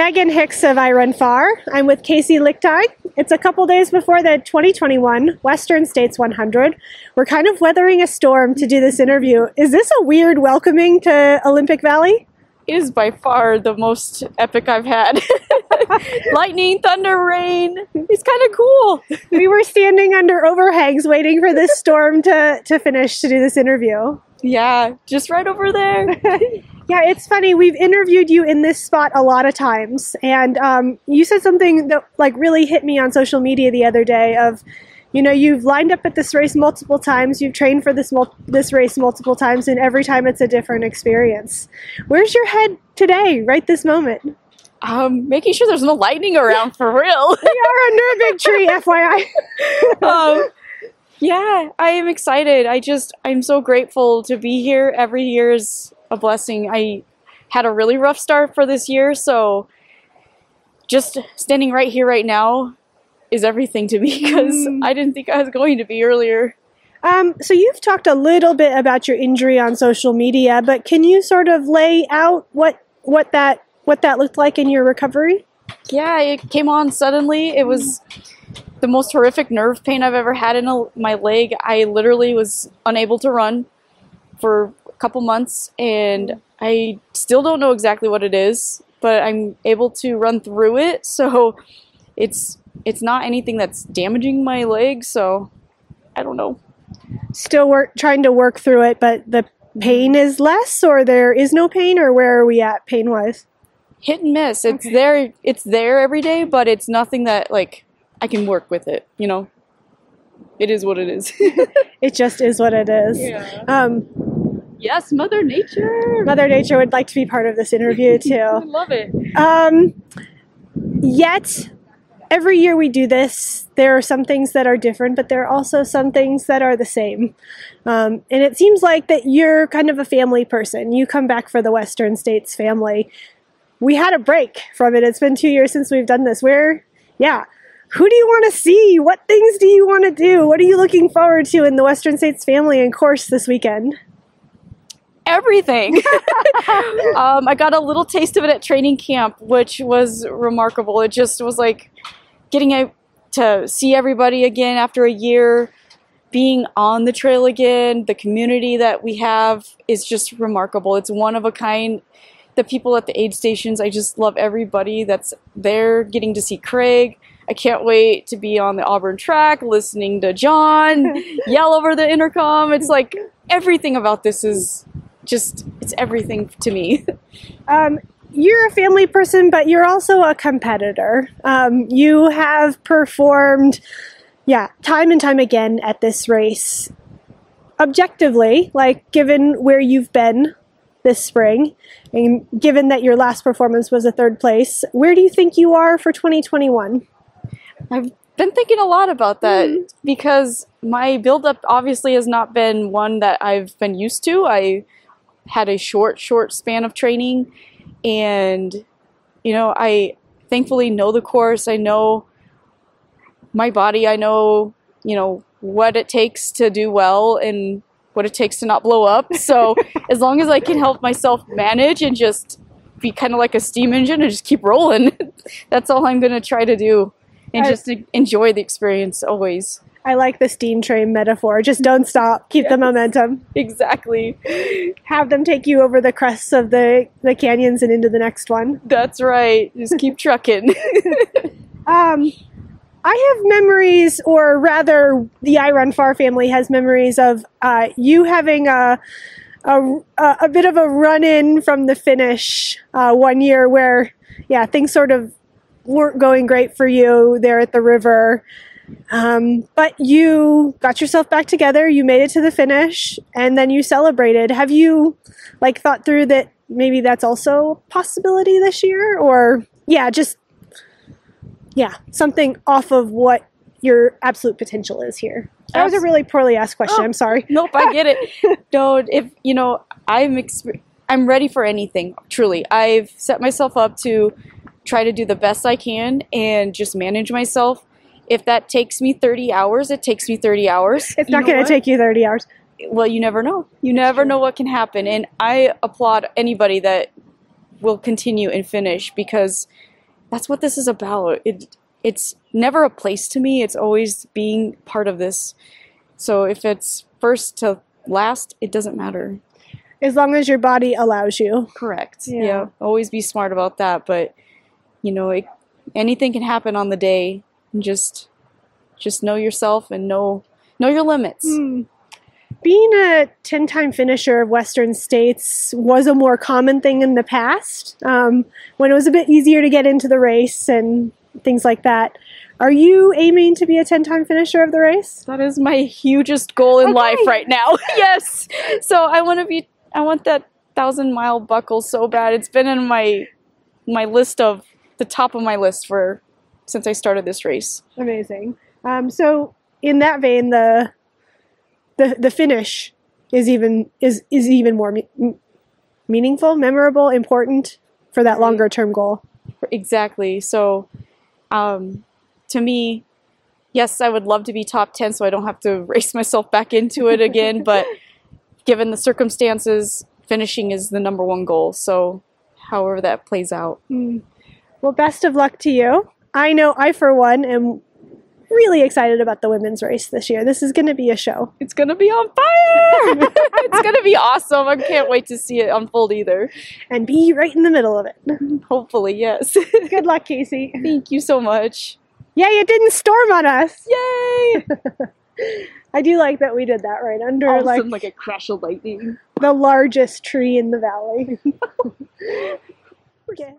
Meghan Hicks of I Run Far. I'm with Kaci Lickteig. It's a couple days before the 2021 Western States 100. We're kind of weathering a storm to do this interview. Is this a weird welcoming to Olympic Valley? It is by far the most epic I've had. Lightning, thunder, rain. It's kind of cool. we were standing under overhangs waiting for this storm to, to finish to do this interview. Yeah, just right over there. Yeah, it's funny. We've interviewed you in this spot a lot of times, and um, you said something that like really hit me on social media the other day. Of, you know, you've lined up at this race multiple times, you've trained for this mul- this race multiple times, and every time it's a different experience. Where's your head today, right this moment? Um, making sure there's no lightning around for real. we are under a big tree, FYI. um, yeah, I am excited. I just I'm so grateful to be here. Every year is a blessing. I had a really rough start for this year, so just standing right here right now is everything to me because mm. I didn't think I was going to be earlier. Um, so you've talked a little bit about your injury on social media, but can you sort of lay out what what that what that looked like in your recovery? Yeah, it came on suddenly. It was the most horrific nerve pain I've ever had in a, my leg. I literally was unable to run for couple months and I still don't know exactly what it is, but I'm able to run through it. So it's it's not anything that's damaging my leg, so I don't know. Still work trying to work through it, but the pain is less or there is no pain or where are we at pain wise? Hit and miss. It's okay. there it's there every day, but it's nothing that like I can work with it, you know. It is what it is. it just is what it is. Yeah. Um Yes, Mother Nature. Mother Nature would like to be part of this interview too. I love it. Um, yet, every year we do this, there are some things that are different, but there are also some things that are the same. Um, and it seems like that you're kind of a family person. You come back for the Western States family. We had a break from it. It's been two years since we've done this. Where, yeah, who do you want to see? What things do you want to do? What are you looking forward to in the Western States family and course this weekend? Everything. um, I got a little taste of it at training camp, which was remarkable. It just was like getting out to see everybody again after a year, being on the trail again. The community that we have is just remarkable. It's one of a kind. The people at the aid stations, I just love everybody that's there, getting to see Craig. I can't wait to be on the Auburn track, listening to John yell over the intercom. It's like everything about this is just it's everything to me. Um, you're a family person, but you're also a competitor. Um, you have performed, yeah, time and time again at this race. Objectively, like given where you've been this spring, and given that your last performance was a third place, where do you think you are for 2021? I've been thinking a lot about that mm. because my build-up obviously has not been one that I've been used to. I had a short, short span of training. And, you know, I thankfully know the course. I know my body. I know, you know, what it takes to do well and what it takes to not blow up. So as long as I can help myself manage and just be kind of like a steam engine and just keep rolling, that's all I'm going to try to do and I, just enjoy the experience always. I like the steam train metaphor. Just don't stop. Keep yes, the momentum. Exactly. Have them take you over the crests of the, the canyons and into the next one. That's right. Just keep trucking. um, I have memories, or rather, the I Run Far family has memories of uh, you having a, a, a bit of a run in from the finish uh, one year where, yeah, things sort of weren't going great for you there at the river. Um, but you got yourself back together, you made it to the finish, and then you celebrated. Have you like thought through that maybe that's also a possibility this year? Or yeah, just yeah, something off of what your absolute potential is here. That was a really poorly asked question. Oh, I'm sorry. Nope, I get it. no, if you know, I'm exp- I'm ready for anything. Truly, I've set myself up to try to do the best I can and just manage myself if that takes me 30 hours, it takes me 30 hours. It's not going to take you 30 hours. Well, you never know. You never know what can happen. And I applaud anybody that will continue and finish because that's what this is about. It it's never a place to me. It's always being part of this. So if it's first to last, it doesn't matter. As long as your body allows you. Correct. Yeah. Yeah. Always be smart about that. But you know, it, anything can happen on the day. And just just know yourself and know know your limits. Hmm. Being a 10 time finisher of Western States was a more common thing in the past um, when it was a bit easier to get into the race and things like that. Are you aiming to be a 10 time finisher of the race? That is my hugest goal in Okay. life right now. yes. So I want to be. I want that thousand mile buckle so bad. It's been in my my list of the top of my list for since I started this race. Amazing. Um, so, in that vein, the the the finish is even is is even more me- meaningful, memorable, important for that longer term goal. Exactly. So, um, to me, yes, I would love to be top 10 so I don't have to race myself back into it again. but given the circumstances, finishing is the number one goal. So, however that plays out. Mm. Well, best of luck to you. I know I, for one, am really excited about the women's race this year. This is going to be a show. It's going to be on fire! it's going to be awesome. I can't wait to see it unfold either. and be right in the middle of it. Hopefully, yes. Good luck, Kaci. Thank you so much. Yay, it didn't storm on us. Yay! I do like that we did that right under All like sudden, like a crash of lightning. the largest tree in the valley. okay.